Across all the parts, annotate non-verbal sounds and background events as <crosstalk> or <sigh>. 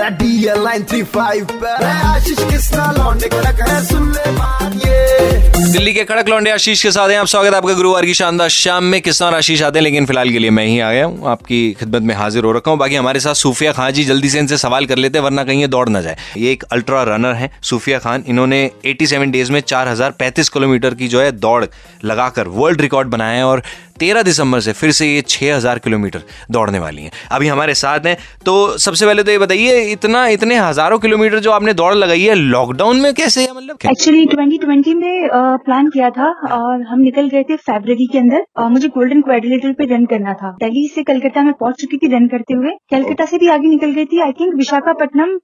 Ready? Line three five. Radio 95 Ashish Kisna Londe Kala Kaya Sunle Baat Yeah Delhi के कड़क लौंडे आशीष के साथ हैं। आप स्वागत है आपका गुरुवार की शानदार शाम में। किसान और आशीष आते हैं लेकिन फ़िलहाल के लिए मैं ही आ गया हूँ। आपकी खिदमत में हाजिर हो रखा हूँ। बाकी हमारे साथ सूफिया खान जी जल्दी से इनसे सवाल कर लेते हैं वरना कहीं ये दौड़ ना जाए। ये एक अल्ट्रा रनर है सूफिया खान। इन्होंने 87 डेज़ में 4035 किलोमीटर की जो है दौड़ लगाकर वर्ल्ड रिकॉर्ड बनाया है और तेरह दिसंबर से फिर से ये छः हज़ार किलोमीटर दौड़ने वाली हैं। अभी हमारे साथ हैं। तो सबसे पहले तो ये बताइए इतना इतने हज़ारों किलोमीटर जो आपने दौड़ लगाई है लॉकडाउन में कैसे है? मतलब एक्चुअली ट्वेंटी ट्वेंटी में प्लान किया था और हम निकल गए थे फेबररी के अंदर आ, मुझे गोल्डन क्वेड्रिलेटर पे रन करना था। दिल्ली से कलकत्ता में पहुँच चुकी थी रन करते हुए। कलकत्ता से भी आगे निकल गई थी। आई थिंक विशाखापट्टनम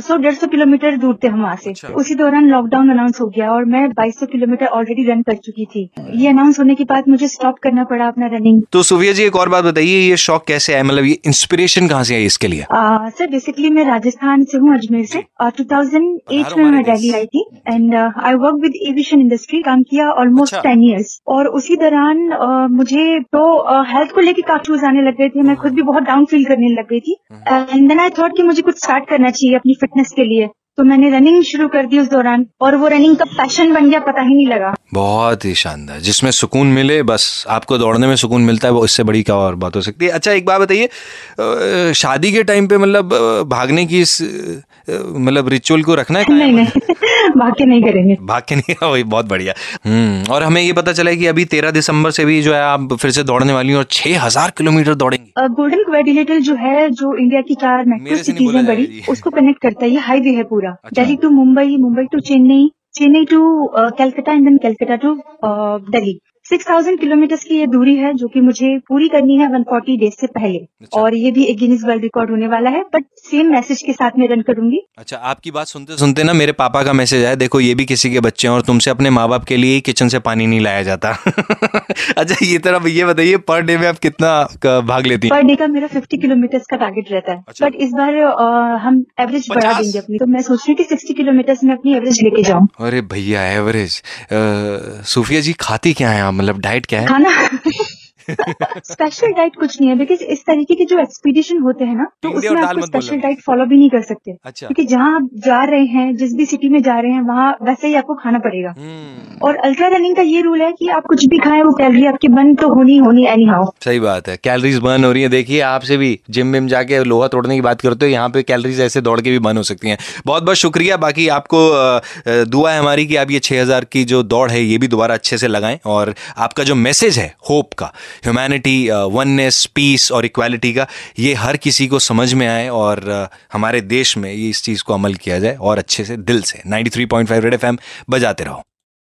सौ डेढ़ सौ किलोमीटर दूर थे हम वहाँ से। अच्छा। उसी दौरान लॉकडाउन अनाउंस हो गया और मैं बाईस सौ किलोमीटर ऑलरेडी रन कर चुकी थी। ये अनाउंस होने के बाद मुझे स्टॉप करना पड़ा अपना रनिंग तो सुफिया जी एक और बात बताइए ये शौक कैसे आया? मतलब ये इंस्पिरेशन कहाँ से आई इसके लिए? सर बेसिकली मैं राजस्थान से हूँ अजमेर से। टू थाउज़ेंड एट में मैं दिल्ली आई थी। And I work with aviation industry काम किया ऑलमोस्ट। टेन ईयर्स और उसी दौरान मुझे तो हेल्थ को लेकर काफ़ी रोज आने लग गए थे। मैं खुद भी बहुत डाउन फील करने लग गई थी। एंड देन आई थॉट कि मुझे कुछ स्टार्ट करना चाहिए अपनी फिटनेस के लिए। तो मैंने रनिंग शुरू कर दी उस दौरान और वो रनिंग का पैशन बन गया पता ही नहीं लगा। बहुत ही शानदार जिसमें सुकून मिले बस आपको दौड़ने में सुकून मिलता है वो इससे बड़ी क्या और बात हो सकती है। अच्छा एक बात बताइए शादी के टाइम पे मतलब भागने की इस मतलब रिचुअल को रखना है नहीं नहीं <laughs> भाग्य नहीं करेंगे। भाग के नहीं <laughs> वही बहुत बढ़िया। हम्म और हमें ये पता चला कि अभी तेरह दिसंबर से भी जो है आप फिर से दौड़ने वाली हैं और छह हज़ार किलोमीटर दौड़ेंगी। गोल्डन क्वेडिलेटर जो है जो इंडिया की चार मेट्रो सिटीज़ हैं बड़ी उसको कनेक्ट करता है ये हाईवे है पूरा। अच्छा। Delhi to Mumbai Mumbai to Chennai Chennai to Calcutta and then Calcutta to Delhi six thousand kilometre की ये दूरी है जो कि मुझे पूरी करनी है वन फोर्टी डेज़ से पहले। अच्छा। और ये भी एक गिनीज वर्ल्ड रिकॉर्ड होने वाला है बट सेम मैसेज के साथ में रन करूँगी। अच्छा आपकी बात सुनते सुनते ना मेरे पापा का मैसेज आया देखो ये भी किसी के बच्चे हैं और तुमसे अपने माँ बाप के लिए ही किचन से पानी नहीं लाया जाता। <laughs> अच्छा ये तरह ये बताइए पर डे में आप कितना भाग लेती हैं? पर डे का मेरा फिफ्टी किलोमीटर का टारगेट रहता है। अच्छा। बट इस बार हम एवरेज बढ़ा देंगे अपनी। तो मैं सोच रही हूँ कि सिक्सटी किलोमीटर में अपनी एवरेज लेके जाऊँ। अरे भैया एवरेज सूफिया जी खाती क्या है आप? मतलब डाइट क्या है? खाना? स्पेशल डाइट कुछ नहीं है बिकॉज़ इस तरीके के जो एक्सपीडिशन होते हैं ना तो उसमें आपको स्पेशल डाइट फॉलो भी नहीं कर सकते। अच्छा। क्योंकि जहाँ आप जा रहे हैं जिस भी सिटी में जा रहे हैं वहाँ वैसे ही आपको खाना पड़ेगा। हम्म, और अल्ट्रा रनिंग का ये रूल है की आप कुछ भी खाएँ वो कैलोरी आपकी बन तो होनी होनी एनी हाउ सही बात है। कैलोरीज बर्न हो रही है। देखिए आपसे भी जिम विम जाके लोहा तोड़ने की बात करते हो यहाँ पे कैलोरीज ऐसे दौड़ के भी बर्न हो सकती है। बहुत बहुत शुक्रिया। बाकी आपको दुआ है हमारी कि आप ये 6000 की जो दौड़ है ये भी दोबारा अच्छे से लगाएँ। और आपका जो मैसेज है होप का ह्यूमैनिटी वननेस पीस और इक्वालिटी का ये हर किसी को समझ में आए और अ, हमारे देश में ये इस चीज़ को अमल किया जाए और अच्छे से दिल से। 93.5 रेड एफएम बजाते रहो।